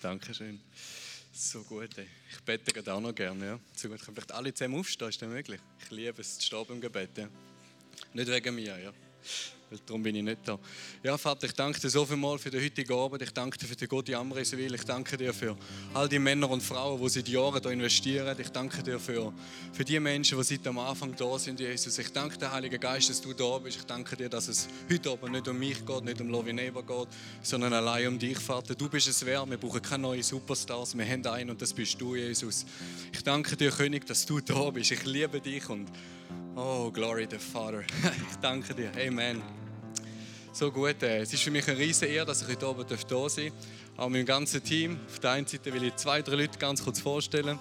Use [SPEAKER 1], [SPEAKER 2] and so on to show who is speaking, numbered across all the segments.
[SPEAKER 1] Dankeschön. So gut, ey. Ich bete gerade auch noch gerne. Ja. So gut, können vielleicht alle zusammen aufstehen, ist das möglich? Ich liebe es, zu stehen im Gebet. Ja. Nicht wegen mir, ja weil darum bin ich nicht da. Ja, Vater, ich danke dir so viel mal für den heutigen Abend. Ich danke dir für die gute Amreswil. Ich danke dir für all die Männer und Frauen, die seit Jahren da investieren. Ich danke dir für, für die Menschen, die seit am Anfang da sind, Jesus. Ich danke dir, Heiliger Geist, dass du da bist. Ich danke dir, dass es heute Abend nicht um mich geht, nicht um Lovi Neighbor geht, sondern allein um dich, Vater. Du bist es wert. Wir brauchen keine neuen Superstars. Wir haben einen und das bist du, Jesus. Ich danke dir, König, dass du da bist. Ich liebe dich und Oh, glory the Father. Ich danke dir. Amen. So gut. Äh, es ist für mich eine riesige Ehre, dass ich heute Abend da sein darf. Auch mit dem ganzen Team. Auf der einen Seite will ich zwei, drei Leute ganz kurz vorstellen.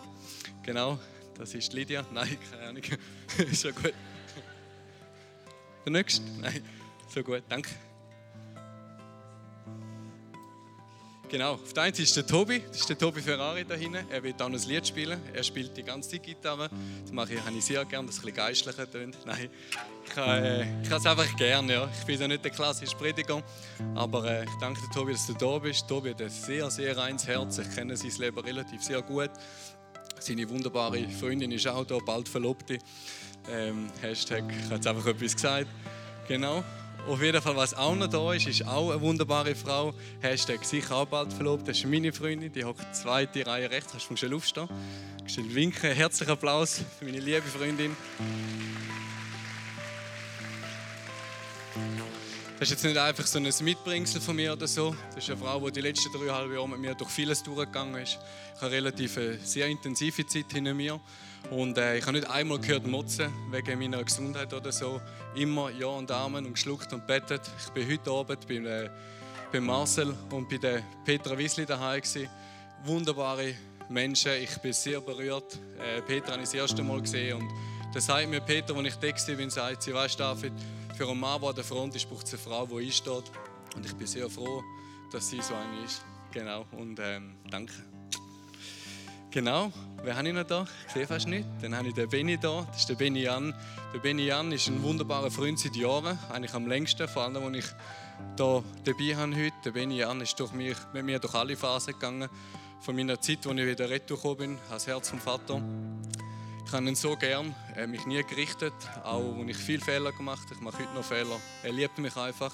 [SPEAKER 1] Genau, das ist Lydia. Nein, keine Ahnung. ist schon gut. Der nächste? Nein, so gut, danke. Genau, auf der einen Seite ist der Tobi, das ist der Tobi Ferrari da hinten. Er will dann ein Lied spielen. Er spielt die ganze Zeit Gitarre. Das mache ich, habe ich sehr gerne, dass es ein bisschen geistlicher tönt. Nein, ich habe, äh, ich habe es einfach gerne. Ja. Ich bin ja nicht der klassische Prediger, aber äh, ich danke dir, Tobi, dass du da bist. Tobi hat ein sehr, sehr reines Herz. Ich kenne sein Leben relativ sehr gut. Seine wunderbare Freundin ist auch da, bald Verlobte. Ähm, Hashtag, ich habe jetzt einfach etwas gesagt. Genau. Auf jeden Fall, was auch noch da ist, ist auch eine wunderbare Frau. Hashtag sicher auch bald verlobt. Das ist meine Freundin, die hockt zweite Reihe rechts. Kannst du schnell aufstehen? Schnell winken. Herzlichen Applaus für meine liebe Freundin. Das ist jetzt nicht einfach so ein Mitbringsel von mir oder so. Das ist eine Frau, die die letzten dreieinhalb Jahre mit mir durch vieles durchgegangen ist. Ich habe relativ eine sehr intensive Zeit hinter mir. Und äh, ich habe nicht einmal gehört motzen wegen meiner Gesundheit oder so. Immer Ja und Amen und geschluckt und bettet. Ich bin heute Abend bei, äh, bei Marcel und bei der Petra Wiesli daheim gewesen. Wunderbare Menschen. Ich bin sehr berührt. Äh, Petra habe ich das erste Mal gesehen und da sagt mir Peter, als ich da bin, sagt sie, weißt David, für einen Mann, der an der Front ist, braucht es eine Frau, die einsteht. Und ich bin sehr froh, dass sie so eine ist. Genau. Und ähm, danke. Genau, wer habe ich noch da? Ich sehe fast nicht. Dann habe ich den Benny da, das ist der Benny Jan. Der Benny Jan ist ein wunderbarer Freund seit Jahren, eigentlich am längsten, vor allem, als ich hier dabei habe heute. Der Benny Jan ist durch mich, mit mir durch alle Phasen gegangen. Von meiner Zeit, als ich wieder retour bin, als Herz vom Vater. Ich habe ihn so gern, er hat mich nie gerichtet, auch wenn ich viele Fehler gemacht habe. Ich mache heute noch Fehler. Er liebt mich einfach.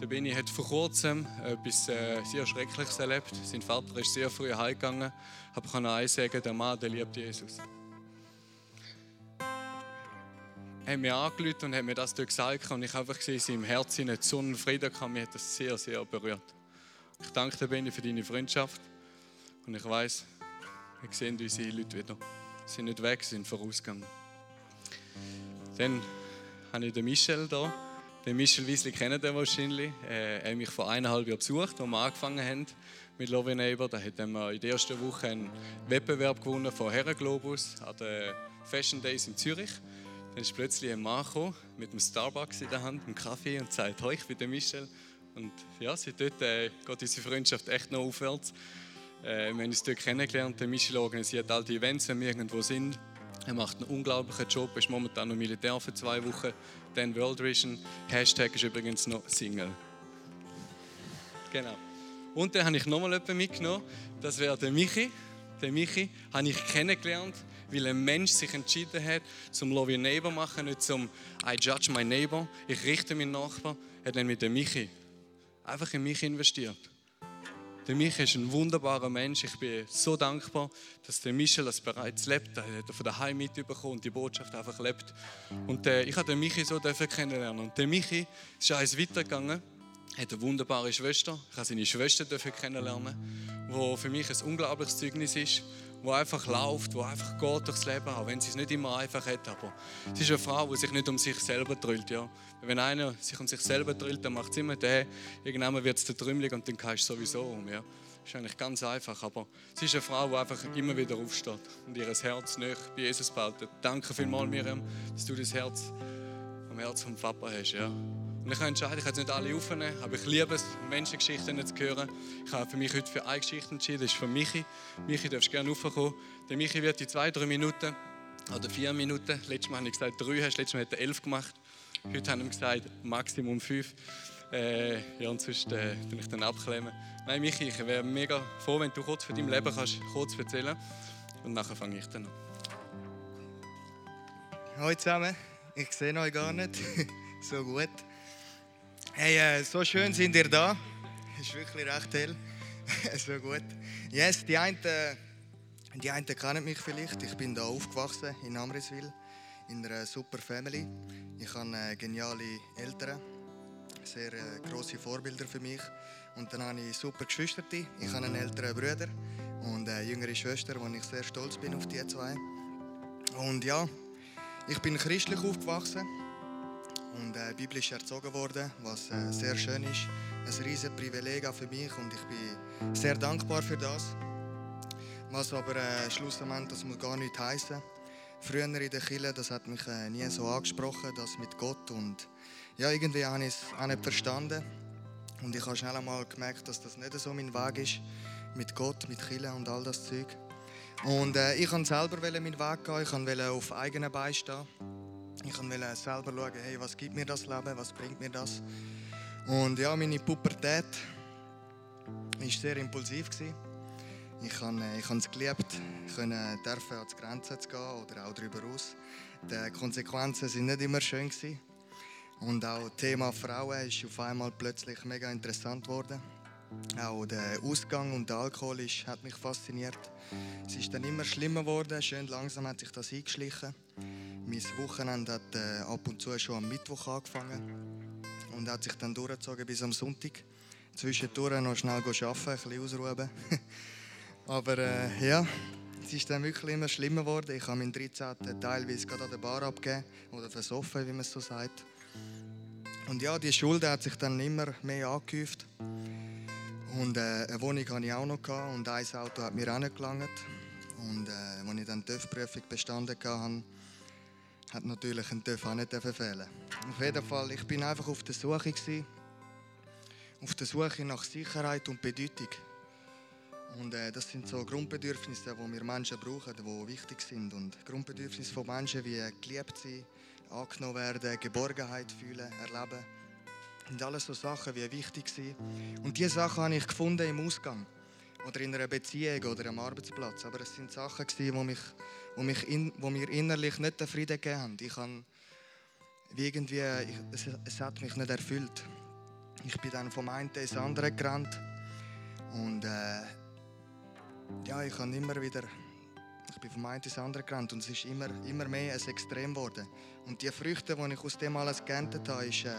[SPEAKER 1] Der Benny hat vor kurzem etwas äh, sehr Schreckliches erlebt. Sein Vater ist sehr früh heimgegangen. Aber ich kann eins sagen, der Mann, der liebt Jesus. Er hat mir angelüht und hat mir das gesagt und ich habe einfach gesehen, in seinem Herzen so einen Frieden kam. Mir hat das sehr, sehr berührt. Ich danke dir, Benny, für deine Freundschaft und ich weiß, wir sehen unsere Leute wieder sind nicht weg, sind vorausgegangen. Dann habe ich den Michel da. Den Michel Wiesli kennt ihr wahrscheinlich. Äh, er hat mich vor eineinhalb Jahren besucht, als wir angefangen haben mit Love Neighbor. Da hat er in der ersten Woche einen Wettbewerb gewonnen von Herren Globus an den Fashion Days in Zürich. Dann ist plötzlich ein Mann gekommen, mit einem Starbucks in der Hand, einem Kaffee und sagt, «Hoi, ich bin der Michel.» Und ja, seitdem äh, geht unsere Freundschaft echt noch aufwärts. Äh, wir haben uns dort kennengelernt. Michel organisiert all die Events, wenn wir irgendwo sind. Er macht einen unglaublichen Job, ist momentan noch Militär für zwei Wochen. Dann World Vision. Hashtag ist übrigens noch Single. Genau. Und dann habe ich nochmal jemanden mitgenommen. Das wäre der Michi. Den Michi habe ich kennengelernt, weil ein Mensch sich entschieden hat, zum Love Your Neighbor machen, nicht zum I judge my neighbor. Ich richte meinen Nachbar. Er hat dann mit dem Michi einfach in mich investiert. Der Michael ist ein wunderbarer Mensch. Ich bin so dankbar, dass der Michael das bereits lebt. Er hat von daheim mitbekommen und die Botschaft einfach lebt. Und äh, ich habe den Michael so kennenlernen. Und der Michael ist eins weitergegangen. Er hat eine wunderbare Schwester. Ich habe seine Schwester kennenlernen, die für mich ein unglaubliches Zeugnis ist wo einfach läuft, wo einfach geht durchs Leben, auch wenn sie es nicht immer einfach hat. Aber sie ist eine Frau, die sich nicht um sich selber drillt. Ja. Wenn einer sich um sich selber drillt, dann macht es immer der. Irgendwann wird es der Trümmelig und dann kannst du sowieso um. Ja. Das ist eigentlich ganz einfach. Aber sie ist eine Frau, die einfach immer wieder aufsteht und ihr Herz nicht bei Jesus baut. Danke vielmals, Miriam, dass du das Herz am Herz vom Papa hast. Ja. Und ich habe entschieden, ich kann nicht alle aufnehmen, aber ich liebe es, Menschengeschichten zu hören. Ich habe für mich heute für eine Geschichte entschieden, das ist von Michi. Michi, du darfst gerne raufkommen. Der Michi wird in zwei, drei Minuten oder vier Minuten, letztes Mal habe ich gesagt drei, hast letztes Mal hat er elf gemacht. Heute haben wir gesagt Maximum fünf. Äh, ja, und sonst äh, ich dann abklemmen. Nein, Michi, ich wäre mega froh, wenn du kurz von deinem Leben kannst, kurz erzählen Und nachher fange ich dann an.
[SPEAKER 2] Hallo zusammen, ich sehe euch gar nicht. so gut. Hey, äh, so schön sind ihr da. Ist wirklich recht hell. so gut. Yes, die einen, die einen kennen mich vielleicht. Ich bin da aufgewachsen in Amriswil in einer super Family. Ich habe äh, geniale Eltern, sehr äh, große Vorbilder für mich. Und dann habe ich super Geschwister. Ich habe einen älteren Bruder und eine jüngere Schwester, wo ich sehr stolz bin auf die zwei. Und ja, ich bin christlich aufgewachsen und äh, biblisch erzogen worden, was äh, sehr schön ist. Ein riesiges Privileg auch für mich und ich bin sehr dankbar für das. Was aber äh, schlussendlich, das muss gar nicht heißen. Früher in der Kirche, das hat mich äh, nie so angesprochen, das mit Gott und ja, irgendwie habe ich es auch nicht verstanden. Und ich habe schnell einmal gemerkt, dass das nicht so mein Weg ist, mit Gott, mit Kirche und all das Zeug. Und äh, ich wollte selber meinen Weg gehen, ich wollte auf eigenen Beinen stehen. Ich wollte selber schauen, hey, was gibt mir das Leben, was bringt mir das. Und ja, meine Pubertät war sehr impulsiv. Ich habe, äh, ich habe es geliebt, können dürfen an die Grenzen zu gehen oder auch darüber aus. Die Konsequenzen sind nicht immer schön. Und auch das Thema Frauen ist auf einmal plötzlich mega interessant geworden. Auch der Ausgang und der Alkohol ist, hat mich fasziniert. Es ist dann immer schlimmer geworden, schön langsam hat sich das eingeschlichen. Mein Wochenende hat äh, ab und zu schon am Mittwoch angefangen und hat sich dann durchgezogen bis am Sonntag. Zwischendurch noch schnell arbeiten, ein bisschen ausruhen. Aber äh, ja, es ist dann wirklich immer schlimmer geworden. Ich habe meinen 13. teilweise gerade an der Bar abgegeben oder versoffen, wie man es so sagt. Und ja, die Schulden hat sich dann immer mehr angehäuft. Und äh, eine Wohnung hatte ich auch noch gehabt, und ein Auto hat mir auch nicht gelangt. Und äh, als ich dann die TÜV-Prüfung bestanden hatte, hat natürlich ein TÜV auch nicht fehlen. Auf jeden Fall, ich bin einfach auf der Suche gewesen, auf der Suche nach Sicherheit und Bedeutung. Und äh, das sind so Grundbedürfnisse, die wir Menschen brauchen, die wichtig sind. Und Grundbedürfnisse von Menschen wie geliebt sein, angenommen werden, Geborgenheit fühlen, erleben. Und alles so Sachen, die wichtig sind. Und diese Sachen habe ich gefunden im Ausgang oder in einer Beziehung oder am Arbeitsplatz. Aber es sind Sachen, die mich, wo mich in, wo mir innerlich nicht den Frieden gegeben haben. Ich habe irgendwie, ich, es, es, hat mich nicht erfüllt. Ich bin dann vom einen ins andere gerannt und äh, ja, ich habe immer wieder, ich bin vom einen ins andere gerannt und es ist immer, immer mehr ein Extrem geworden. Und die Früchte, die ich aus dem alles geerntet habe, ist äh,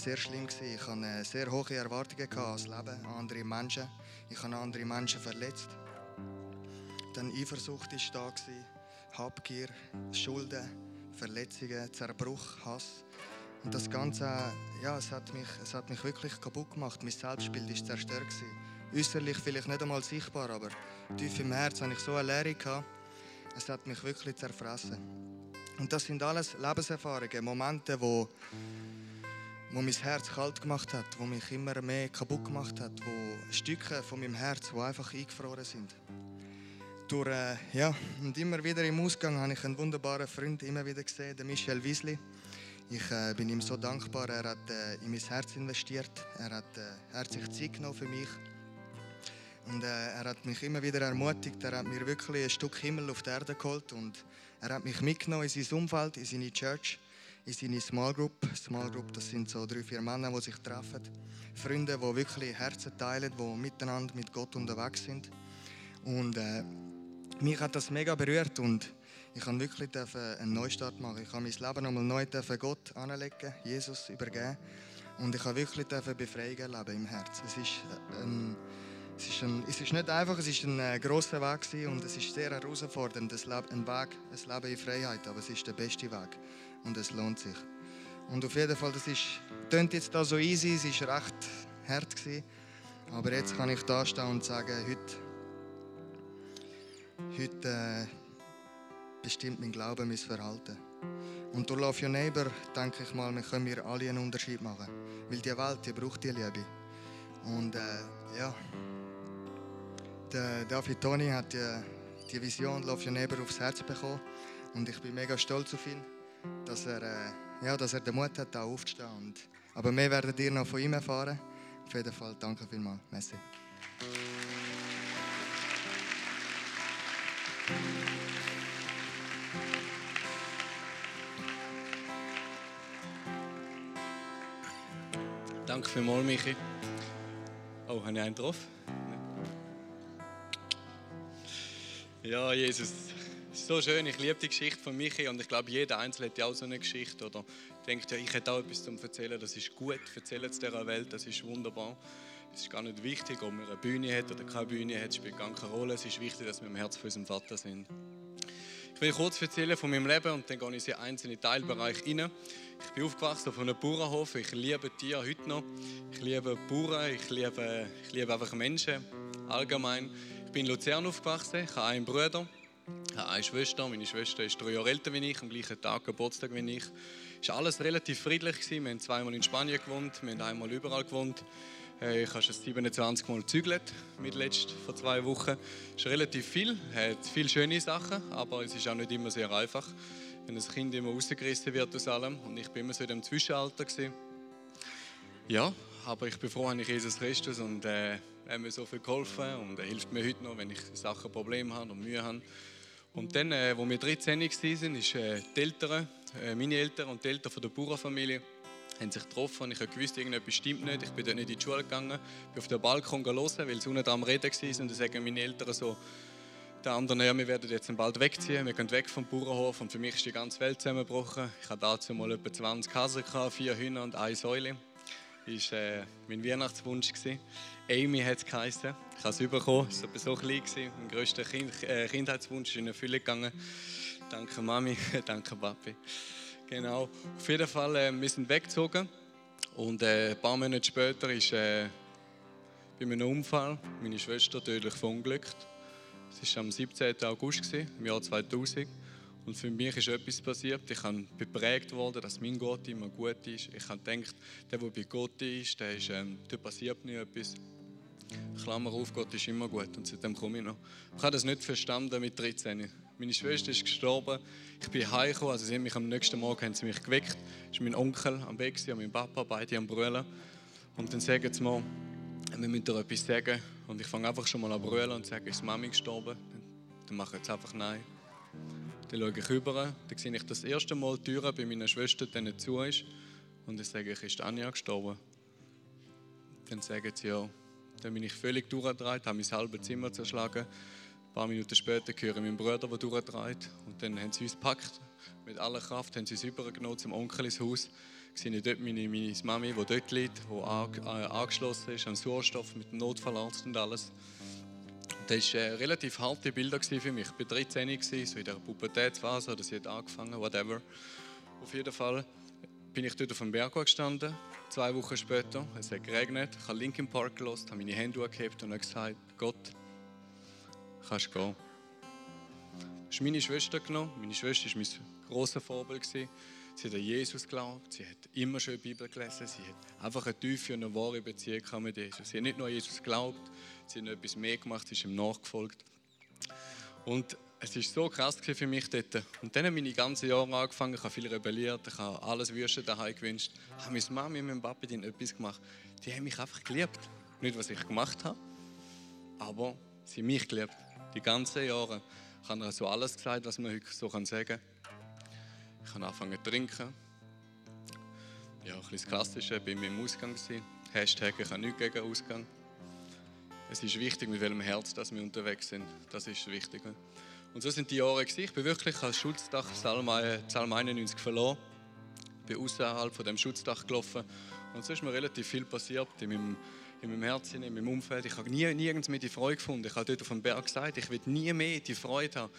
[SPEAKER 2] sehr schlimm gewesen. Ich hatte äh, sehr hohe Erwartungen an das Leben, an andere Menschen. Ich habe andere Menschen verletzt. Dann Eifersucht war da, Habgier, Schulden, Verletzungen, Zerbruch, Hass. Und das Ganze, ja, es hat mich, es hat mich wirklich kaputt gemacht. Mein Selbstbild war zerstört. Gewesen äußerlich vielleicht nicht einmal sichtbar, aber tief im Herzen hatte ich so eine Leere. Es hat mich wirklich zerfressen. Und das sind alles Lebenserfahrungen, Momente, wo, wo mein Herz kalt gemacht hat, wo mich immer mehr kaputt gemacht hat, wo Stücke von meinem Herz, wo einfach eingefroren sind. Durch, äh, ja, und immer wieder im Ausgang habe ich einen wunderbaren Freund immer wieder gesehen, den Michel Wiesli. Ich äh, bin ihm so dankbar. Er hat äh, in mein Herz investiert. Er hat, äh, er Zeit genommen für mich. Und äh, er hat mich immer wieder ermutigt. Er hat mir wirklich ein Stück Himmel auf die Erde geholt. Und er hat mich mitgenommen in sein Umfeld, in seine Church, in seine Small Group. Small Group, das sind so drei, vier Männer, die sich treffen. Freunde, die wirklich Herzen teilen, die miteinander mit Gott unterwegs sind. Und äh, mich hat das mega berührt und ich kann wirklich einen Neustart machen. Ich habe mein Leben nochmal neu Gott anlegen, Jesus übergeben. Und ich habe wirklich Befreiung erleben im Herzen. Es ist ein es ist, ein, es ist nicht einfach, es ist ein äh, grosser Weg und es ist sehr herausfordernd, ein, Weg, ein Leben in Freiheit, aber es ist der beste Weg und es lohnt sich. Und auf jeden Fall, das ist, klingt jetzt da so easy, es war recht hart gewesen, aber jetzt kann ich da stehen und sagen, heute, heute äh, bestimmt mein Glaube, mein Verhalten. Und durch Love Your Neighbor denke ich mal, wir können wir alle einen Unterschied machen, weil die Welt, die braucht die Liebe. Und äh, ja, der David Toni hat die, die Vision Love Your Neighbor aufs Herz bekommen und ich bin mega stolz auf ihn, dass er, äh, ja, dass er den Mut hat, auch aufzustehen und Aber mehr werdet ihr noch von ihm erfahren. Auf jeden Fall danke vielmals. Merci.
[SPEAKER 1] Danke vielmals, Michi. Oh, habe ich einen drauf? Ja, Jesus, so schön. Ich liebe die Geschichte von Michi und ich glaube, jeder Einzelne hat ja auch so eine Geschichte oder denkt, ja, ich hätte auch etwas zu erzählen. Das ist gut, erzählen es dieser Welt, das ist wunderbar. Es ist gar nicht wichtig, ob man eine Bühne hat oder keine Bühne hat, spielt gar keine Rolle. Es ist wichtig, dass wir im Herz von unserem Vater sind. Ich will kurz erzählen von meinem Leben und dann gehe ich in einzelne Teilbereiche rein. Ich bin aufgewachsen auf einem Bauernhof. Ich liebe Tiere heute noch. Ich liebe Bauern. Ich liebe, ich liebe einfach Menschen allgemein. Ich bin in Luzern aufgewachsen. Ich habe einen Bruder. Ich habe eine Schwester. Meine Schwester ist drei Jahre älter als ich, am gleichen Tag Geburtstag wie ich. Es war alles relativ friedlich. Wir haben zweimal in Spanien gewohnt. Wir haben einmal überall gewohnt. Ich habe schon 27 Mal gezügelt, mit letzt vor zwei Wochen. Das ist relativ viel, hat viele schöne Sachen, aber es ist auch nicht immer sehr einfach, wenn das Kind immer rausgerissen wird aus allem. Und ich bin immer so in dem Zwischenalter. Gewesen. Ja, aber ich bin froh, habe ich Jesus Christus und äh, er hat mir so viel geholfen und er hilft mir heute noch, wenn ich Sachen, Probleme habe und Mühe habe. Und dann, äh, wo wir 13 waren, ist äh, die Eltern, äh, meine Eltern und die Eltern von der Bauernfamilie haben sich getroffen und ich habe gewusst, irgendetwas stimmt nicht. Ich bin dort nicht in die Schule gegangen, bin auf den Balkon hören, weil sie unten am Reden waren. Und dann sagen meine Eltern so, der andere, ja, wir werden jetzt bald wegziehen, wir gehen weg vom Bauernhof und für mich ist die ganze Welt zusammengebrochen. Ich hatte dazu mal etwa 20 Hasen, vier Hühner und eine Säule. Das war äh, mein Weihnachtswunsch. Gewesen. Amy hat es geheißen. Ich habe es bekommen, es war so klein. Mein grösster kind, äh, Kindheitswunsch ist in Erfüllung gegangen. Danke Mami, danke Papi. Genau. Auf jeden Fall, äh, wir sind weggezogen. Und äh, ein paar Monate später ist äh, bei einem Unfall meine Schwester tödlich verunglückt. Es war am 17. August im Jahr 2000. Und für mich ist etwas passiert. Ich bin geprägt worden, dass mein Gott immer gut ist. Ich habe gedacht, der, der bei Gott ist, der, ist, ähm, der passiert nie etwas. Klammer auf, Gott ist immer gut. Und seitdem komme ich noch. Ich habe das nicht verstanden mit 13. Meine Schwester ist gestorben. Ich bin heimgekommen. Also sie haben mich am nächsten Morgen haben sie mich geweckt. Das ist mein Onkel am und mein Papa, beide am Brüllen. Und dann sagen sie mir, wir müssen dir etwas sagen. Und ich fange einfach schon mal an brüllen und sage, ist Mami gestorben? Dann mache ich jetzt einfach nein. Dann schaue ich rüber, dann sehe ich das erste Mal die Tür bei meiner Schwester die zu ist. Und dann sage ich, ist Anja gestorben? Dann sagen sie ja. Dann bin ich völlig durchgedreht, habe mein halbes Zimmer zerschlagen. Ein paar Minuten später höre ich meinen Bruder, der durchdreht. Und dann haben sie uns gepackt. Mit aller Kraft haben sie uns übergenommen zum Onkel ins Haus. Ich sehe dort meine, meine Mami, die dort liegt, die äh, angeschlossen ist an Sauerstoff mit dem Notfallarzt und alles. das waren äh, relativ harte Bilder für mich. Ich war 13, so in der Pubertätsphase, oder sie hat angefangen, whatever. Auf jeden Fall bin ich dort auf dem Berg gestanden, zwei Wochen später. Es hat geregnet. Ich habe Linkin Park gelost, habe meine Hände gehabt und gesagt: Gott, kannst gehen. Das ist meine Schwester genommen. Meine Schwester war mein grosses Vorbild. Sie hat an Jesus geglaubt, sie hat immer schön Bibel gelesen, sie hat einfach eine tiefe und eine wahre Beziehung mit Jesus. Sie hat nicht nur an Jesus geglaubt, sie hat noch etwas mehr gemacht, sie ist ihm nachgefolgt. Und es war so krass für mich dort. Und dann habe ich meine ganzen Jahre angefangen, ich habe viel rebelliert, ich habe alles Wüste daheim gewünscht. Ich habe meine Mama und mein Papa etwas gemacht. Die haben mich einfach geliebt. Nicht, was ich gemacht habe, aber sie haben mich geliebt die ganzen Jahre. Ich habe so alles gesagt, was man heute so sagen kann. Ich habe angefangen zu trinken. Ja, ein bisschen das Klassische, bin im Ausgang gewesen. Hashtag, ich habe nichts gegen Ausgang. Es ist wichtig, mit welchem Herz dass wir unterwegs sind. Das ist wichtig. Und so sind die Jahre gewesen. Ich bin wirklich als Schutzdach Psalm 91 verloren. Ich bin außerhalb von dem Schutzdach gelaufen. Und so ist mir relativ viel passiert in meinem in meinem Herzen, in meinem Umfeld. Ich habe nie, nirgends mehr die Freude gefunden. Ich habe dort auf dem Berg gesagt, ich will nie mehr die Freude haben.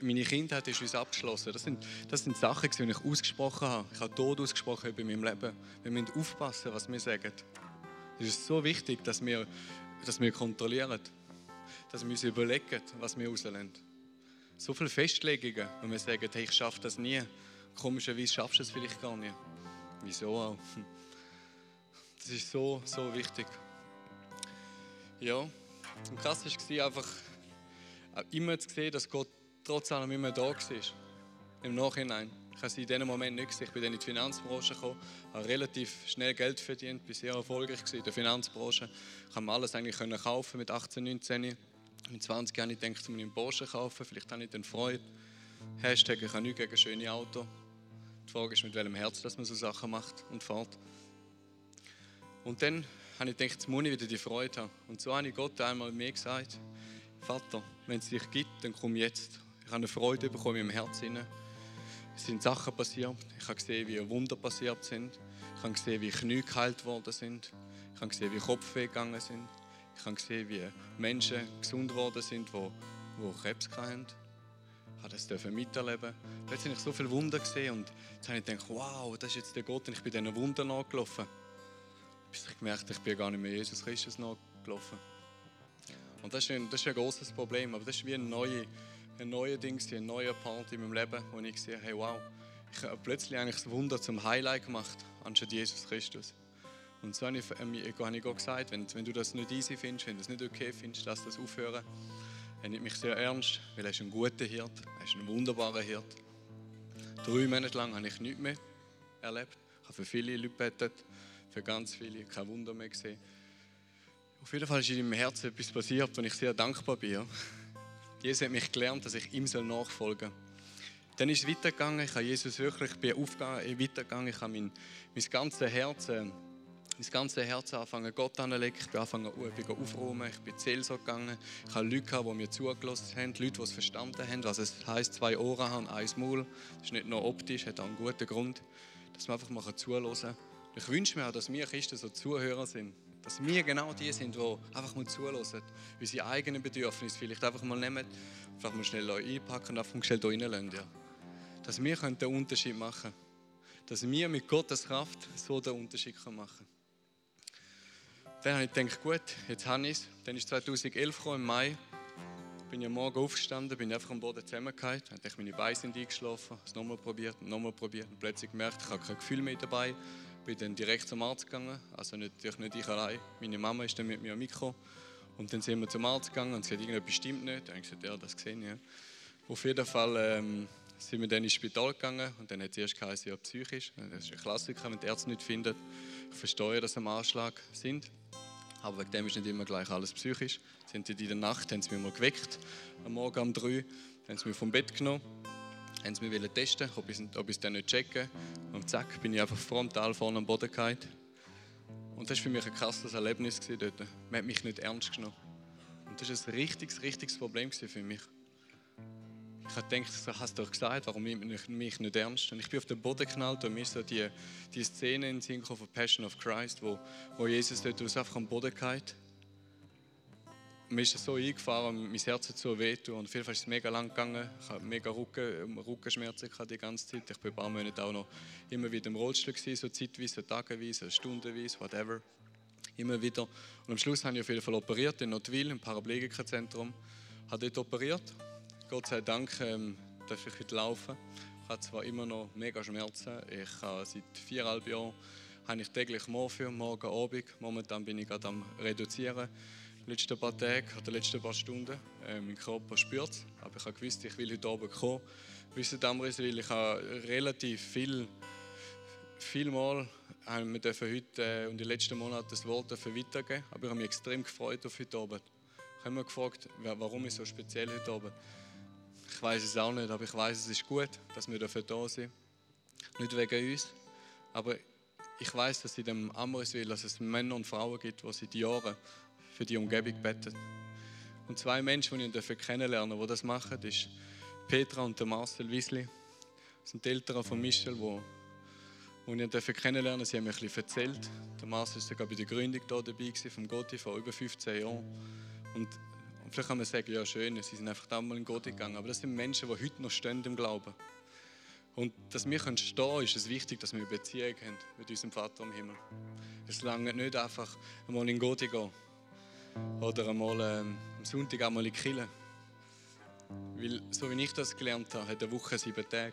[SPEAKER 1] meine Kindheit ist uns abgeschlossen. Das sind, das sind Sachen, die ich ausgesprochen habe. Ich habe Tod ausgesprochen über meinem Leben. Wir müssen aufpassen, was wir sagen. Es ist so wichtig, dass wir, dass wir kontrollieren. Dass wir uns überlegen, was wir rauslassen. So viele Festlegungen, wenn wir sagen, hey, ich schaffe das nie. Komischerweise schaffst du es vielleicht gar nicht. Wieso auch? Das ist so, so wichtig. Ja, und krass war einfach immer zu sehen, dass Gott trotz allem immer da war. Im Nachhinein. Ich habe sie in diesem Moment nicht gesehen. Ich bin dann in die Finanzbranche gekommen, habe relativ schnell Geld verdient, bin sehr erfolgreich in der Finanzbranche. Ich konnte alles eigentlich kaufen mit 18, 19. Mit 20 Jahren denke ich, ich mir einen Porsche kaufen, vielleicht habe ich dann Freude. Hashtag, ich habe nichts gegen schöne Auto. Die Frage ist, mit welchem Herz dass man so Sachen macht und fährt. Und dann habe ich gedacht, jetzt muss ich wieder die Freude haben. Und so habe ich Gott einmal mir gesagt, Vater, wenn es dich gibt, dann komm jetzt. Ich habe eine Freude bekommen in meinem Herzen. Es sind Sachen passiert. Ich habe gesehen, wie Wunder passiert sind. Ich habe gesehen, wie Knie geheilt worden sind. Ich habe gesehen, wie Kopfweh gegangen sind. Ich habe gesehen, wie Menschen gesund worden sind, die, die Krebs hatten. Ich habe das miterleben. Plötzlich habe ich so viele Wunder gesehen und jetzt habe ich gedacht, wow, das ist jetzt der Gott und ich bin diesen Wunder nachgelaufen. Bis ich gemerkt ich bin gar nicht mehr Jesus Christus nachgelaufen. Und das ist, ein, ein großes Problem, aber das ist wie ein neues ein neues Ding, ein neuer Part in meinem Leben, wo ich sehe, hey wow, ich habe plötzlich eigentlich das Wunder zum Highlight gemacht, anstatt Jesus Christus. Und so habe ich, äh, habe ich gesagt, wenn, wenn du das nicht easy findest, wenn du das nicht okay findest, lass das aufhören. Er nimmt mich sehr ernst, weil er ist ein guter Hirt, er ist ein wunderbarer Hirt. Drei Monate lang habe ich nichts mehr erlebt. Ich habe für viele Leute gebetet, für ganz viele, kein Wunder mehr gesehen. Auf jeden Fall ist in meinem Herzen etwas passiert, und ich sehr dankbar bin. Jesus hat mich gelernt, dass ich ihm nachfolgen soll. Dann ist es weitergegangen. Ich habe Jesus wirklich, ich bin aufgegangen, weitergegangen. Ich habe mein, mein ganzes Herz, äh, mein ganzes Herz angefangen, Gott anzulegen. Ich bin angefangen, ich bin aufräumen. Ich bin Seelsorge gegangen. Ich habe Leute gehabt, die mir zugelassen haben, Leute, die es verstanden haben, was es heisst, zwei Ohren haben, ein Maul. Das ist nicht nur optisch, hat auch einen guten Grund, dass wir einfach mal zuhören Ich wünsche mir auch, dass wir Christen so Zuhörer sind dass wir genau die sind, die einfach mal zulassen, unsere eigenen Bedürfnisse vielleicht einfach mal nehmen, einfach mal schnell einpacken und einfach schnell hier reinlassen. Ja. Dass wir den Unterschied machen können. Dass wir mit Gottes Kraft so den Unterschied machen können. Dann habe ich gedacht, gut, jetzt habe ich es. Dann ist 2011 gekommen, im Mai. Bin ich am Morgen aufgestanden, bin einfach am Boden zusammengefallen. Dann meine Beine sind eingeschlafen, habe es nochmal probiert, nochmal probiert und plötzlich gemerkt, ich habe kein Gefühl mehr dabei bin dann direkt zum Arzt gegangen, also natürlich nicht ich allein. Meine Mama ist dann mit mir am Mikro und dann sind wir zum Arzt gegangen und sie hat irgendetwas bestimmt nicht. Dann habe ich gesagt, ja, das gesehen, ja. Auf jeden Fall ähm, sind wir dann ins Spital gegangen und dann hat es erst geheißen, ja, psychisch. Das ist ein Klassiker, wenn die Ärzte nicht finden. Ich verstehe, dass am Anschlag sind, aber wegen dem ist nicht immer gleich alles psychisch. Haben in der Nacht haben sie mich mal geweckt, am Morgen um drei, haben sie mich vom Bett genommen haben sie mich testen, ob ich, ob ich es dann nicht checke. Und zack, bin ich einfach frontal vorne am Boden gefallen. Und das war für mich ein krasses Erlebnis dort. Man hat mich nicht ernst genommen. Und das war ein richtiges, richtiges Problem für mich. Ich habe gedacht, du hast doch gesagt, warum nimmt mich, nicht ernst? Und ich bin auf den Boden geknallt und mir ist so die, die Szene in den von Passion of Christ, wo, wo Jesus dort einfach am Boden geht mir ist so eingefahren, mein Herz hat so weh und Fall ist es mega lang gegangen. Ich hatte mega Rücken, Rückenschmerzen die ganze Zeit. Ich war ein paar Monate auch noch immer wieder im Rollstuhl, gewesen, so zeitweise, tageweise, stundenweise, whatever. Immer wieder. Und am Schluss habe ich auf jeden Fall operiert in Notwil, im Paraplegikerzentrum. Ich habe dort operiert. Gott sei Dank ähm, darf ich wieder laufen. Ich habe zwar immer noch mega Schmerzen. Ich habe seit viereinhalb Jahren habe ich täglich Morphium, morgen, Abend. Momentan bin ich gerade am reduzieren letzten paar Tage oder letzten paar Stunden. Äh, mein Körper spürt es, aber ich habe gewusst, ich will heute Abend kommen. Wisst ihr, weil ich habe relativ viel, viel Mal haben wir dürfen heute äh, und den letzten Monaten das Wort weitergeben, aber ich habe mich extrem gefreut auf heute Abend. Ich habe mich gefragt, warum ist so speziell heute Abend. Ich weiß es auch nicht, aber ich weiß, es ist gut, dass wir dafür da sind. Nicht wegen uns, aber ich weiß, dass in dem Amriswil, dass es Männer und Frauen gibt, die seit Jahren für die Umgebung beten. Und zwei Menschen, die ich kennenlernen die das machen, ist Petra und der Marcel Wiesli. Das sind die Eltern von Michel, die und ich durfte kennenlernen, sie haben mir bisschen erzählt. Der Marcel war sogar bei der Gründung hier dabei vom Goti vor über 15 Jahren. Und vielleicht kann man sagen, ja schön, sie sind einfach damals in Goti gegangen. Aber das sind Menschen, die heute noch stehen im Glauben. Und dass wir stehen können, ist es wichtig, dass wir eine Beziehung haben mit unserem Vater im Himmel. Es lange nicht einfach einmal in Goti gehen oder einmal ähm, am Sonntag einmal in die Kirche. Weil, so wie ich das gelernt habe, hat eine Woche sieben Tage.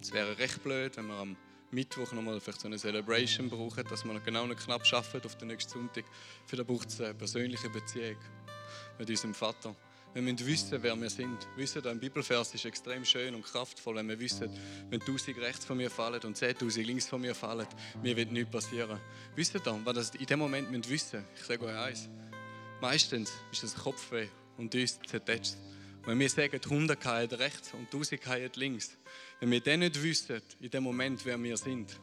[SPEAKER 1] Es wäre recht blöd, wenn wir am Mittwoch nochmal vielleicht so eine Celebration brauchen, dass wir genau noch knapp schaffen auf den nächsten Sonntag. Für das braucht es eine persönliche Beziehung mit unserem Vater. Wir müssen wissen, wer wir sind. Wissen, ein Bibelvers ist extrem schön und kraftvoll, wenn wir wissen, wenn tausend rechts von mir fallen und 10.000 links von mir fallen, mir wird nichts passieren. Wisst ihr dann, was das in dem Moment müssen wissen Ich sage euch eins. Meistens ist das Kopfweh und uns zertätscht. Wenn wir sagen, die Hunde fallen rechts und tausend fallen links, wenn wir dann nicht wissen, in dem Moment, wer wir sind,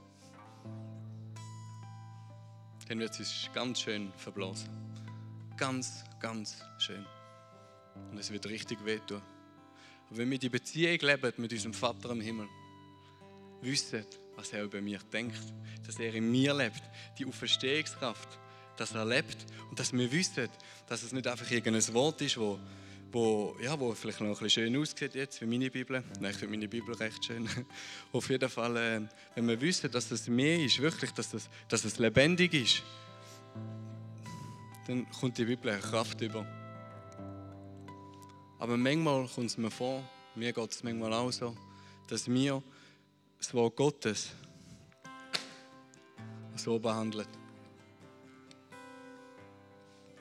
[SPEAKER 1] dann wird es uns ganz schön verblasen. Ganz, ganz schön. Und es wird richtig wehtun. Aber wenn wir die Beziehung leben mit unserem Vater im Himmel, wissen, was er über mich denkt, dass er in mir lebt, die Auferstehungskraft, dass er lebt und dass wir wissen, dass es nicht einfach irgendein Wort ist, wo, wo, ja, wo vielleicht noch ein bisschen schön aussieht jetzt, wie meine Bibel. Nein, ich finde meine Bibel recht schön. Auf jeden Fall, äh, wenn wir wissen, dass es mehr ist, wirklich, dass es, dass es lebendig ist, dann kommt die Bibel Kraft über. Aber manchmal kommt es mir vor, mir geht es manchmal auch so, dass wir das Wort Gottes so behandelt.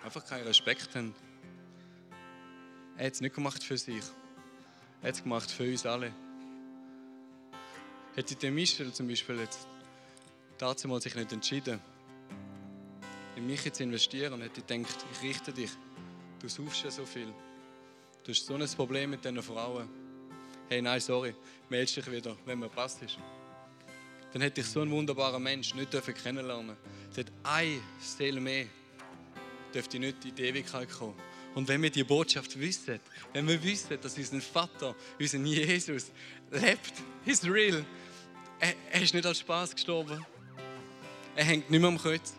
[SPEAKER 1] Einfach keinen Respekt haben. Er hat es nicht gemacht für sich. Er hat es gemacht für uns alle. Hätte der Michel zum Beispiel jetzt dazu mal sich nicht entschieden, in mich zu investieren, hätte ich gedacht, ich richte dich, du suchst ja so viel. Du hast so ein Problem mit diesen Frauen. Hey, nein, sorry, melde dich wieder, wenn mir passt ist. Dann hätte ich so einen wunderbaren Mensch nicht kennenlernen dürfen. Der hat eine Seele mehr, dürfte nicht in die Ewigkeit kommen. Und wenn wir die Botschaft wissen, wenn wir wissen, dass unser Vater, unser Jesus lebt, ist real. Er, er ist nicht als Spaß gestorben. Er hängt nicht mehr am Kreuz.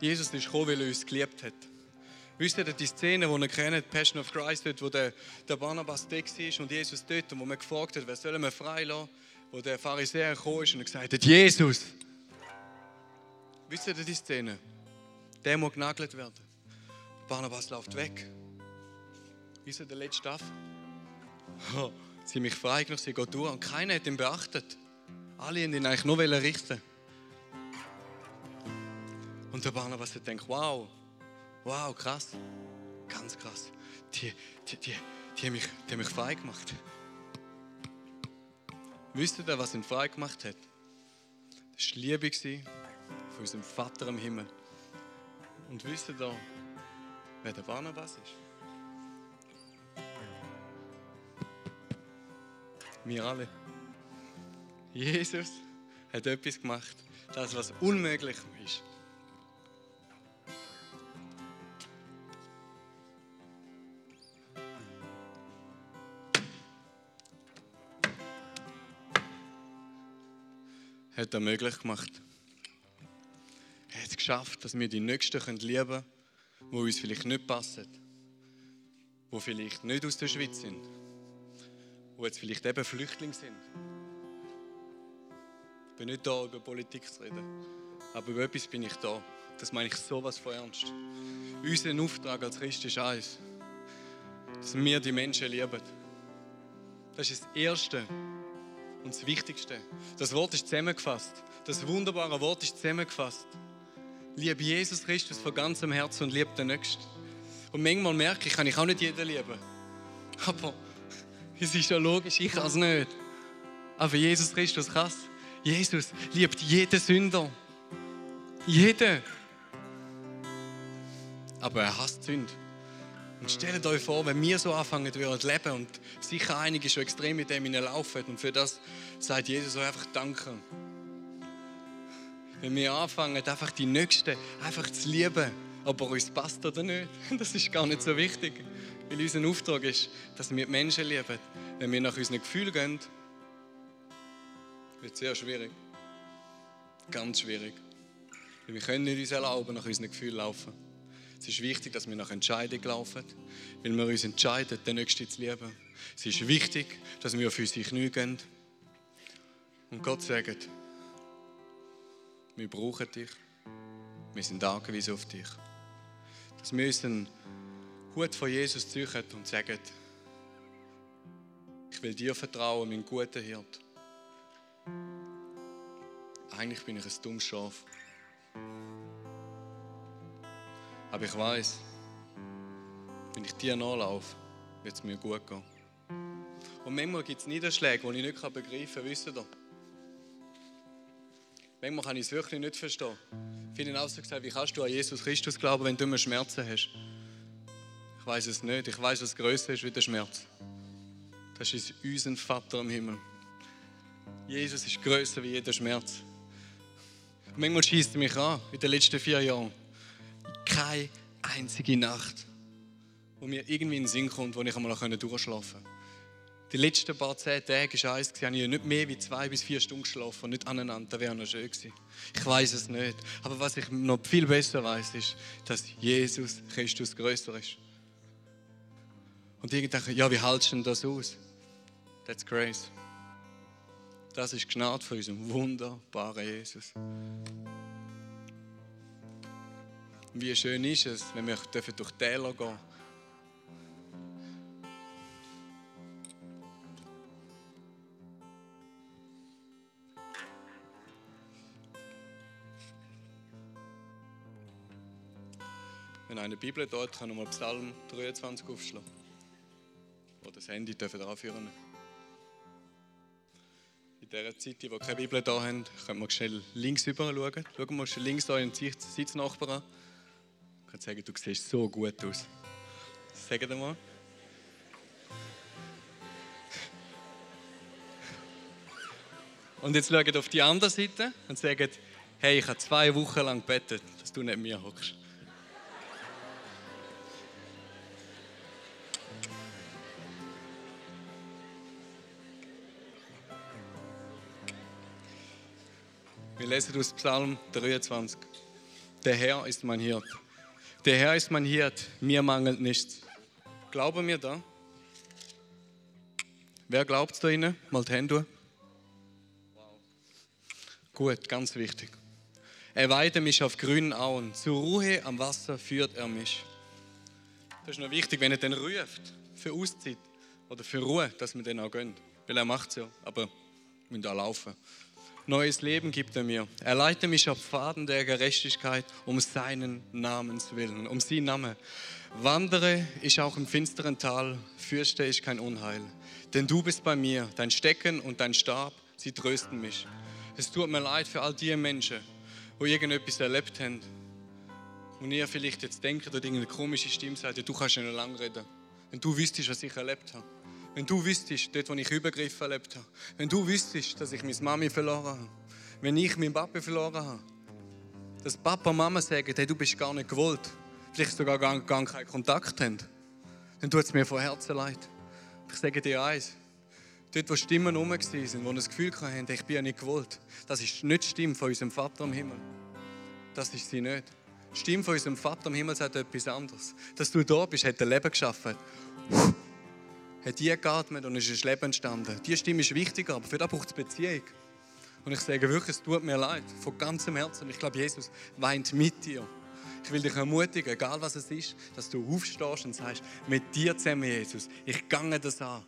[SPEAKER 1] Jesus ist gekommen, weil er uns geliebt hat. Wisst ihr die Szene, die ihr kennt, Passion of Christ, dort, wo der, Barnabas da war und Jesus dort, und wo man gefragt hat, wer soll wir freilassen, wo der Pharisäer gekommen ist und gesagt hat, Jesus! Wisst ihr die Szene? Der muss genagelt werden. Barnabas läuft weg. Wisst ihr der letzte Staff? Sie mich frei genug, sie geht durch und keiner hat ihn beachtet. Alle haben ihn eigentlich nur richten und der Barnabas hat gedacht, wow, wow, krass, ganz krass. Die, die, die, die, haben, mich, die haben mich frei gemacht. Wisst ihr, was ihn frei gemacht hat? Das war Liebe von unserem Vater im Himmel. Und wisst ihr, wer der Barnabas ist? Wir alle. Jesus hat etwas gemacht, das, was unmöglich ist. Hat er möglich gemacht. Er hat es geschafft, dass wir die Nächsten lieben können, die uns vielleicht nicht passen, die vielleicht nicht aus der Schweiz sind, die jetzt vielleicht eben Flüchtlinge sind. Ich bin nicht da, über Politik zu reden, aber über etwas bin ich da. Das meine ich sowas von ernst. Unser Auftrag als Christ ist eins, dass wir die Menschen lieben. Das ist das Erste, und das Wichtigste. Das Wort ist zusammengefasst. Das wunderbare Wort ist zusammengefasst. Liebe Jesus Christus von ganzem Herzen und liebe den Nächsten. Und manchmal merke ich, kann ich auch nicht jeden lieben. Aber es ist ja logisch, ich kann es nicht. Aber Jesus Christus kann es. Jesus liebt jeden Sünder. Jeden. Aber er hasst Sünde. Und stellt euch vor, wenn wir so anfangen würden zu leben und sicher einige schon extrem mit dem laufen und für das sagt Jesus einfach Danke. Wenn wir anfangen, einfach die Nächsten einfach zu lieben, ob er uns passt oder nicht, das ist gar nicht so wichtig. Weil unser Auftrag ist, dass wir die Menschen lieben. Wenn wir nach unseren Gefühlen gehen, wird es sehr schwierig. Ganz schwierig. wir können nicht uns erlauben, nach unseren Gefühlen laufen. Es ist wichtig, dass wir nach Entscheidung laufen, weil wir uns entscheiden, den Nächsten zu lieben. Es ist wichtig, dass wir auf unsere Knie gehen und Gott sagt, wir brauchen dich, wir sind angewiesen auf dich. Dass wir unseren gut von Jesus züchen und sagen, ich will dir vertrauen, mein guter Hirt. Eigentlich bin ich ein dummes Schaf. Aber ich weiß, wenn ich dir nachlaufe, wird es mir gut gehen. Und manchmal gibt es Niederschläge, die ich nicht begreifen kann, wisst ihr? Manchmal kann ich es wirklich nicht verstehen. Viele haben auch so gesagt, wie kannst du an Jesus Christus glauben, wenn du immer Schmerzen hast? Ich weiß es nicht. Ich weiß, was größer ist wie der Schmerz. Das ist unser Vater im Himmel. Jesus ist größer wie jeder Schmerz. Manchmal schießt er mich an, in den letzten vier Jahren. Keine einzige Nacht, wo mir irgendwie in den Sinn kommt, wo ich einmal durchschlafen konnte. Die letzten paar zehn Tage war eins, habe ich nicht mehr wie zwei bis vier Stunden geschlafen, nicht aneinander, das wäre noch schön gewesen. Ich weiß es nicht. Aber was ich noch viel besser weiß, ist, dass Jesus Christus größer ist. Und ich dachte, ja, wie hältst du denn das aus? That's grace. Das ist Gnade von unserem wunderbaren Jesus. Wie schön ist es, wenn wir durch die Täler gehen dürfen Wenn eine Bibel dort kann nochmal Psalm 23 aufschlagen. Oder das Handy dürfen anführen. In dieser Zeit, die keine Bibel da haben, können wir schnell links rüber schauen. Schauen wir schnell links da in den Sitznachbar an. Kann sagen, du siehst so gut aus. Sag dir mal. Und jetzt schaut auf die andere Seite und sagt, hey, ich habe zwei Wochen lang gebetet, dass du nicht mir hockst. Wir lesen aus Psalm 23. Der Herr ist mein Hirt. Der Herr ist mein Hirt, mir mangelt nichts. Glauben wir da? Wer glaubt da Ihnen? Mal die Hände. Wow. Gut, ganz wichtig. Er weidet mich auf grünen Auen. Zur Ruhe am Wasser führt er mich. Das ist noch wichtig, wenn er den ruft, für Auszeit oder für Ruhe, dass wir den auch gönnt. Weil er macht es ja, aber wir müssen da laufen. Neues Leben gibt er mir. Er leitet mich auf Pfaden der Gerechtigkeit um seinen Namens willen, um seinen Namen. Wandere ich auch im finsteren Tal, fürchte ich kein Unheil. Denn du bist bei mir, dein Stecken und dein Stab, sie trösten mich. Es tut mir leid für all die Menschen, die irgendetwas erlebt haben. Und ihr vielleicht jetzt denkt oder irgendeine komische Stimme sagt, du kannst nicht lang reden. Wenn du wüsstest, was ich erlebt habe. Wenn du wüsstest, dort, wo ich Übergriffe erlebt habe. Wenn du wüsstest, dass ich meine Mami verloren habe. Wenn ich meinen Papa verloren habe. Dass Papa und Mama sagen, hey, du bist gar nicht gewollt. Vielleicht sogar gar, gar keinen Kontakt haben. Dann tut es mir von Herzen leid. Ich sage dir eins. Dort, wo Stimmen herum waren, wo das Gefühl hatten, ich bin ja nicht gewollt. Das ist nicht die Stimme von unserem Vater im Himmel. Das ist sie nicht. Die Stimme von unserem Vater im Himmel sagt etwas anderes. Dass du da bist, hat er Leben geschaffen hat die geatmet und ist ein Leben entstanden. Die Stimme ist wichtiger, aber für das braucht es Beziehung. Und ich sage wirklich, es tut mir leid, von ganzem Herzen. Ich glaube, Jesus weint mit dir. Ich will dich ermutigen, egal was es ist, dass du aufstehst und sagst, mit dir zusammen, Jesus, ich gange das an.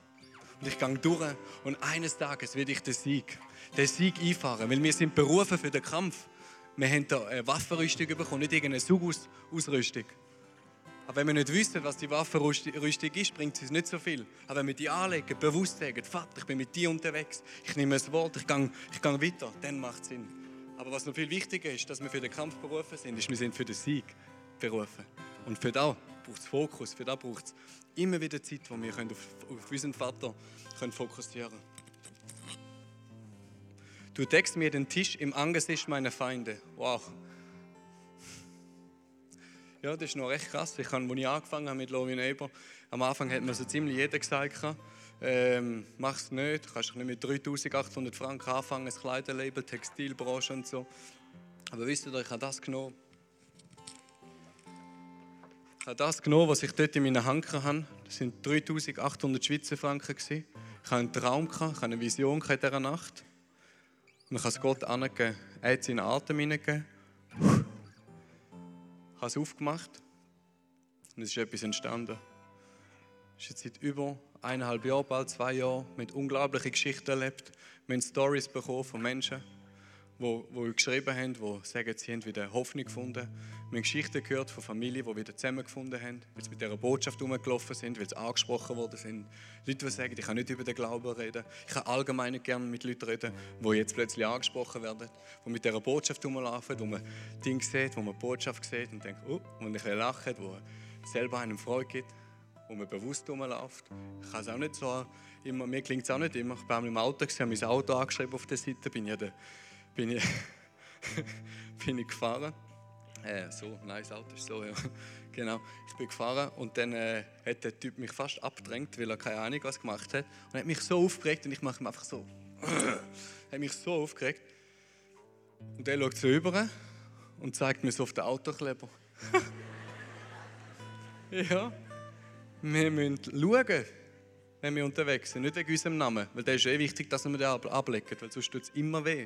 [SPEAKER 1] Und ich gehe durch und eines Tages werde ich den Sieg, den Sieg einfahren, weil wir sind berufen für den Kampf. Wir haben da eine Waffenrüstung bekommen, nicht irgendeine Sugausrüstung. Aber wenn wir nicht wissen, was die Waffenrüstung ist, bringt es uns nicht so viel. Aber wenn wir die anlegen, bewusst sagen, Vater, ich bin mit dir unterwegs, ich nehme das Wort, ich gehe, ich gehe weiter, dann macht es Sinn. Aber was noch viel wichtiger ist, dass wir für den Kampf berufen sind, ist, wir sind für den Sieg berufen. Und für das braucht es Fokus, für das braucht es immer wieder Zeit, wo wir auf, auf unseren Vater können fokussieren können. Du deckst mir den Tisch im Angesicht meiner Feinde. Wow, ja, das ist noch recht krass. Ich habe, als ich angefangen habe mit Lovi Neighbor, am Anfang hat mir so ziemlich jeder gesagt, ähm, mach es nicht, du kannst nicht mit 3800 Franken anfangen, das Kleiderlabel, Textilbranche und so. Aber wisst ihr, ich habe das genommen. Ich habe das genommen, was ich dort in meiner Hand hatte. Das waren 3800 Schweizer Franken. Ich hatte einen Traum, ich hatte eine Vision in dieser Nacht. Und ich habe es Gott angegeben. Er hat seinen Atem hineingegeben habe es aufgemacht Und es ist etwas entstanden. Es ist jetzt seit über eineinhalb Jahren, bald zwei Jahren, mit unglaublichen Geschichten erlebt. Wir haben Stories bekommen von Menschen, die, die geschrieben haben, die sagen, sie haben wieder Hoffnung gefunden. Wir haben Geschichten gehört von Familien, die wieder zusammengefunden haben, weil sie mit dieser Botschaft umgelaufen sind, weil sie angesprochen worden sind. Leute, die sagen, ich kann nicht über den Glauben reden. Ich kann allgemein nicht gerne mit Leuten reden, die jetzt plötzlich angesprochen werden, die mit dieser Botschaft umlaufen, wo man Dinge sieht, wo man Botschaft sieht und denkt, oh, und ich lache, wo selber einem Freude gibt, wo man bewusst rumläuft. Ich kann es auch nicht so immer, mir klingt es auch nicht immer. Ich war im Auto, ich habe mein Auto angeschrieben auf der Seite, bin ich, bin ich, bin ich gefahren äh, so, das Auto ist so, ja. Genau. Ich bin gefahren und dann äh, hat der Typ mich fast abgedrängt, weil er keine Ahnung was gemacht hat. Und hat mich so aufgeregt und ich mache ihm einfach so. hat mich so aufgeregt. Und er schaut so über und zeigt mir so auf den Autokleber. ja. Wir müssen schauen, wenn wir unterwegs sind. Nicht wegen unserem Namen, weil der ist eh wichtig, dass wir den ablegen, weil sonst tut es immer weh.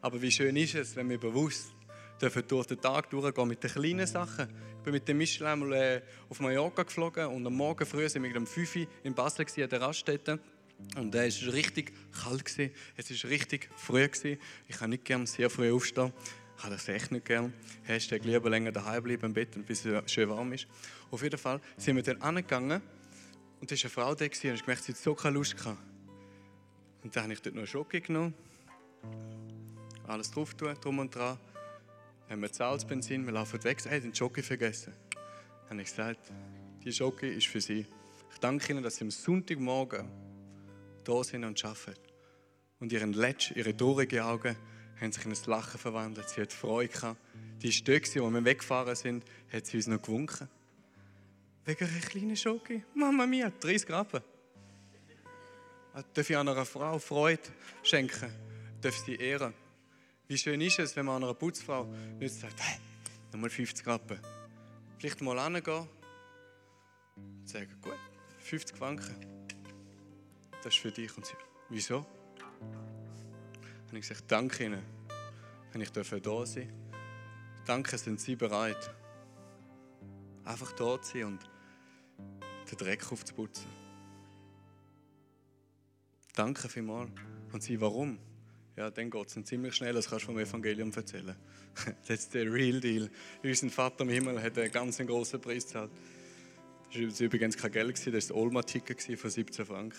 [SPEAKER 1] Aber wie schön ist es, wenn wir bewusst dürfen durch den Tag durchgehen mit den kleinen Sachen. Ich bin mit dem Michel einmal äh, auf Mallorca geflogen und am Morgen früh sind wir um 5 Uhr in Basel an der Raststätte. Und äh, es war richtig kalt. Gewesen. Es war richtig früh. Gewesen. Ich kann nicht gerne sehr früh aufstehen. Ich habe das echt nicht gern. Hashtag lieber länger daheim bleiben im Bett, bis es schön warm ist. Auf jeden Fall sind wir dann angegangen und da war eine Frau da und ich gemerkt, sie hat so keine Lust gehabt. Und dann habe ich dort noch einen Schoki genommen, alles drauf tun, drum und dran haben wir Salzbenzin, wir laufen weg, hey, den Jockey vergessen. Dann habe ich gesagt, die Jockey ist für Sie. Ich danke Ihnen, dass Sie am Sonntagmorgen da sind und arbeiten. Und ihren Letsch, ihre traurigen Augen haben sich in ein Lachen verwandelt. Sie hat Freude gehabt. Die Stöcke, wo wir weggefahren sind, hat sie uns noch gewunken. Wegen einer kleinen Schoki. Mama mia, 30 Rappen. Darf ich einer Frau Freude schenken? Darf sie ehren? Wie schön ist es, wenn man einer Putzfrau nicht sagt, hey, nochmal 50 Rappen. Vielleicht mal hingehen und sagen, gut, 50 Franken, das ist für dich. Und sie, wieso? Und ich gesagt, danke Ihnen, wenn ich da sein darf. Danke, sind Sie bereit, einfach da zu sein und den Dreck aufzuputzen. Danke vielmals. Und Sie, warum? Ja, dann geht es ziemlich schnell, das kannst du vom Evangelium erzählen. das ist der Real Deal. Unser Vater im Himmel hat einen ganz großen Preis gezahlt. Das war übrigens kein Geld, das war das Olma-Ticket von 17 Franken.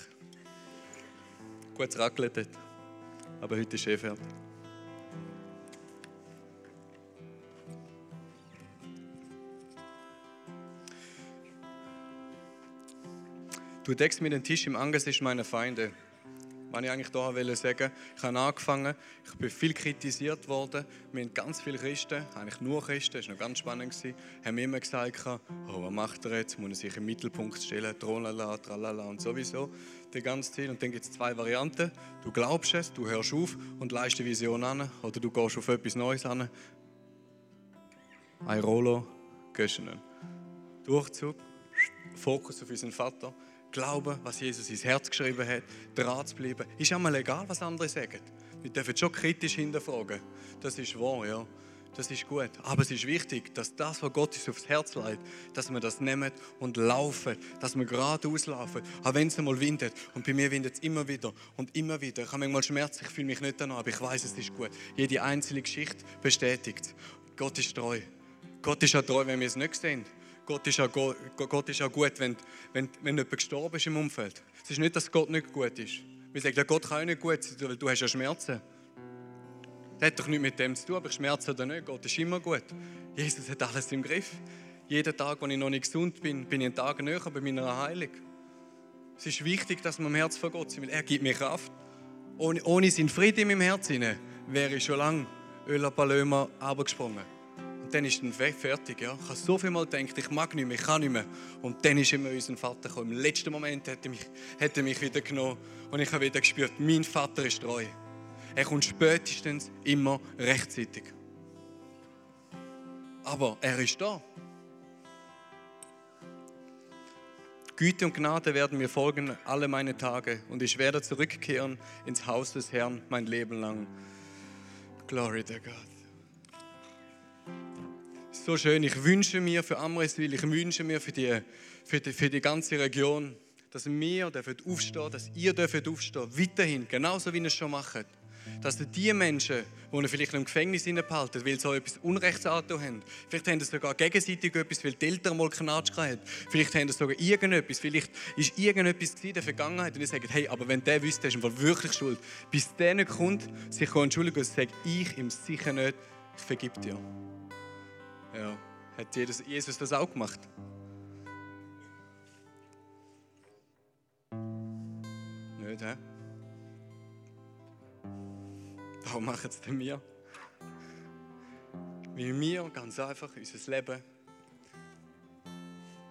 [SPEAKER 1] Gutes Raclette dort. Aber heute ist eh fertig. Du deckst mir den Tisch im Angesicht meiner Feinde was ich eigentlich hier sagen Ich habe angefangen, ich bin viel kritisiert worden. Wir haben ganz viele Christen, eigentlich nur Christen, das war noch ganz spannend, haben mir immer gesagt, oh, was macht er jetzt? Muss er sich im Mittelpunkt stellen, tralala, tralala und sowieso. Der ganze Ziel. Und dann gibt es zwei Varianten. Du glaubst es, du hörst auf und leist die Vision an oder du gehst auf etwas Neues an. Ein Rollo, gehst Durchzug, Fokus auf unseren Vater glauben, was Jesus ins Herz geschrieben hat, dran zu bleiben. Ist einmal egal, was andere sagen. Wir dürfen schon kritisch hinterfragen. Das ist wahr, ja. Das ist gut. Aber es ist wichtig, dass das, was Gott uns aufs Herz legt, dass wir das nehmen und laufen, dass wir geradeaus laufen, auch wenn es einmal windet. Und bei mir windet es immer wieder und immer wieder. Ich habe manchmal Schmerz, ich fühle mich nicht danach, aber ich weiß, es ist gut. Jede einzelne Geschichte bestätigt. Gott ist treu. Gott ist auch treu, wenn wir es nicht sehen. Gott ist auch, Gott ist auch gut, wenn, wenn, wenn jemand gestorben ist im Umfeld. Es ist nicht, dass Gott nicht gut ist. Wir sagen, ja, Gott kann auch nicht gut sein, weil du hast ja Schmerzen. Das hat doch nichts mit dem zu tun, ob ich Schmerzen oder nicht. Gott ist immer gut. Jesus hat alles im Griff. Jeden Tag, wo ich noch nicht gesund bin, bin ich einen Tag näher bei meiner Heilung. Es ist wichtig, dass wir im Herz von Gott sind, weil er gibt mir Kraft. Ohne, ohne seinen Frieden in meinem Herz wäre ich schon lange Öla Palöma abgesprungen dann ist dann fertig. Ja. Ich habe so viel Mal gedacht, ich mag nicht mehr, ich kann nicht mehr. Und dann ist immer unser Vater gekommen. Im letzten Moment hat er mich, hat er mich wieder genommen und ich habe wieder gespürt, mein Vater ist treu. Er kommt spätestens immer rechtzeitig. Aber er ist da. Güte und Gnade werden mir folgen alle meine Tage und ich werde zurückkehren ins Haus des Herrn mein Leben lang. Glory to God. So schön. Ich wünsche mir für Amreswil, ich wünsche mir für die, für die, für die ganze Region, dass wir dürfen aufstehen, dass ihr dürft aufstehen, weiterhin, genauso wie ihr es schon macht. Dass die Menschen, die ihr vielleicht im Gefängnis behalten, weil sie so etwas Unrechts haben, vielleicht haben sie sogar gegenseitig etwas, weil die Eltern mal Knatsch hatten, vielleicht haben sie sogar irgendetwas, vielleicht ist irgendetwas in der Vergangenheit und ihr sagt, hey, aber wenn der wüsste, ist er wirklich schuld. Bis der kommt, sich entschuldigen und sagt, ich ihm sicher nicht, ich vergib dir. Ja, hat Jesus das auch gemacht? Nicht, hä? Warum machen es denn wir? Weil wir ganz einfach unser Leben,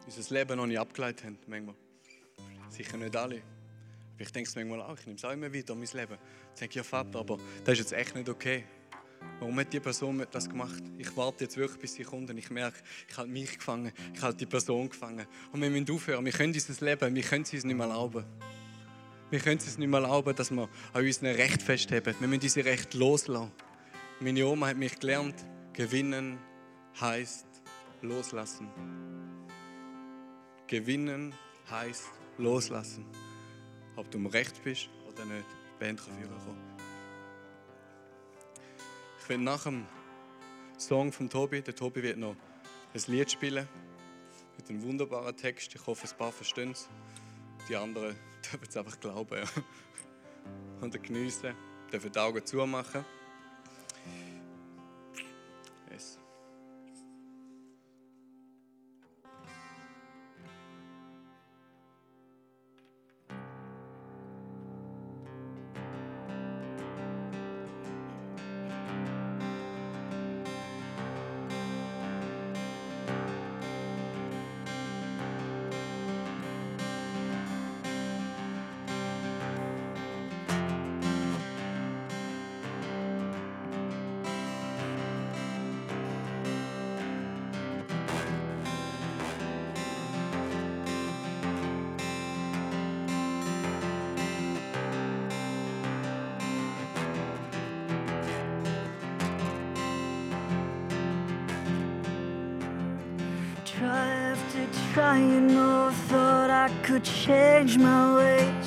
[SPEAKER 1] unser Leben noch nicht abgeleitet haben, manchmal. Sicher nicht alle. Aber ich denke es manchmal auch, ich nehme es auch immer wieder, mein Leben. Ich denke, ja Vater, aber das ist jetzt echt nicht okay. Warum hat die Person das gemacht? Ich warte jetzt wirklich, bis sie kommt und ich merke, ich habe mich gefangen, ich habe die Person gefangen. Und wir müssen aufhören, wir können dieses Leben, wir können es uns nicht mehr erlauben. Wir können es nicht mehr erlauben, dass wir an unseren Recht festheben. Wir müssen diese Recht loslassen. Meine Oma hat mich gelernt, gewinnen heißt loslassen. Gewinnen heißt loslassen. Ob du im Recht bist oder nicht, Band kann kommen. Ich nach dem Song von Tobi, der Tobi wird noch ein Lied spielen mit einem wunderbaren Text. Ich hoffe, ein paar verstehen es. Die anderen dürfen es einfach glauben ja. und geniessen, dürfen die Augen zumachen.
[SPEAKER 3] Trying, no thought I could change my ways.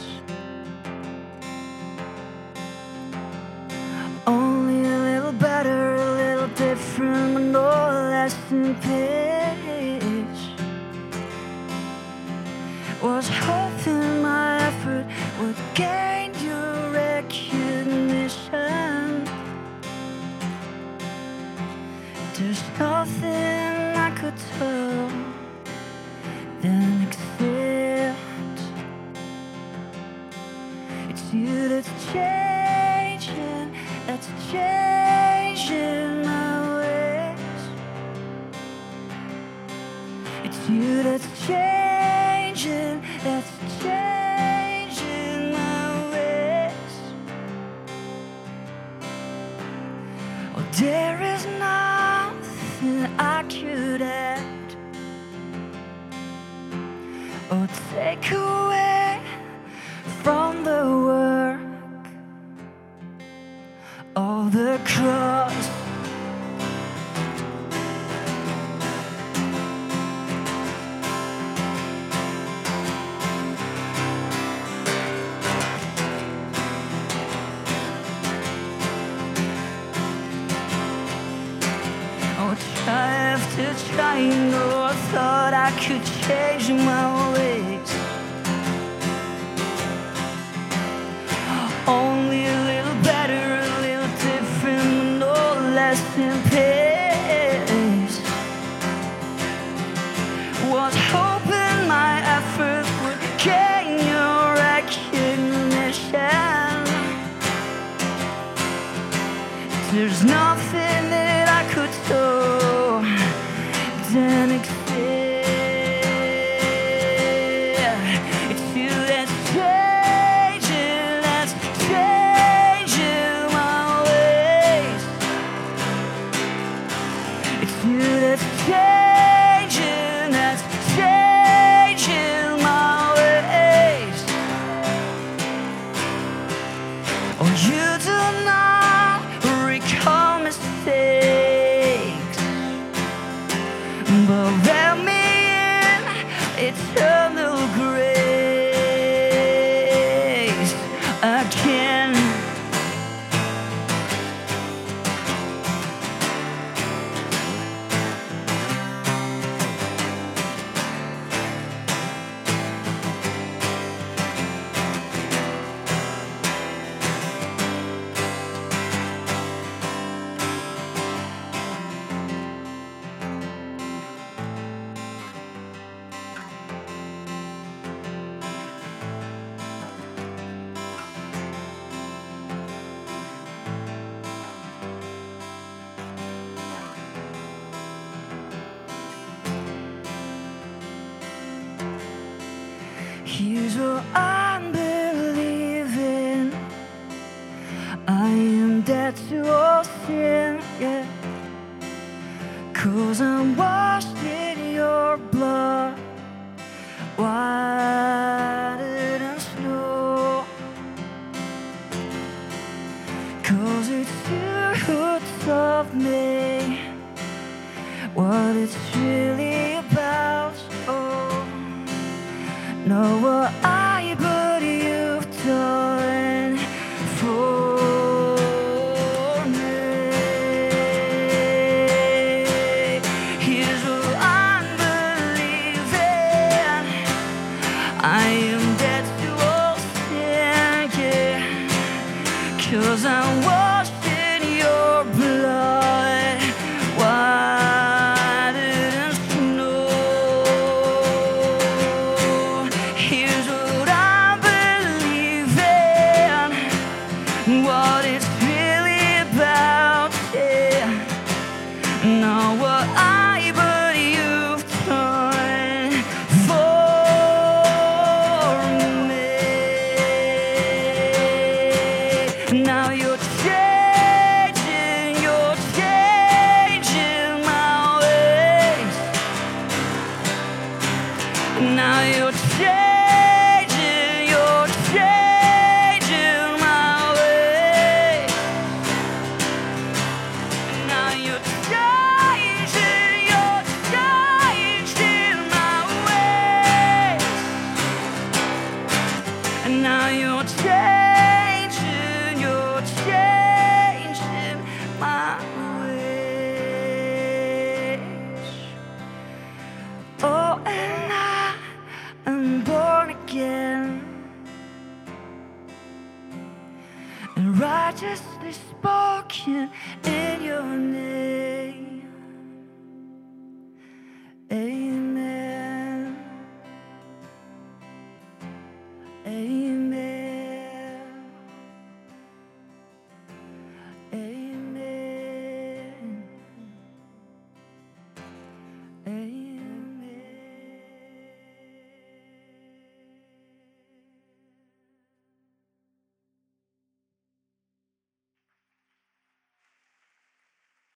[SPEAKER 3] There's nothing Here's what I'm believing. I am dead to all sin, yeah. Cause I'm wild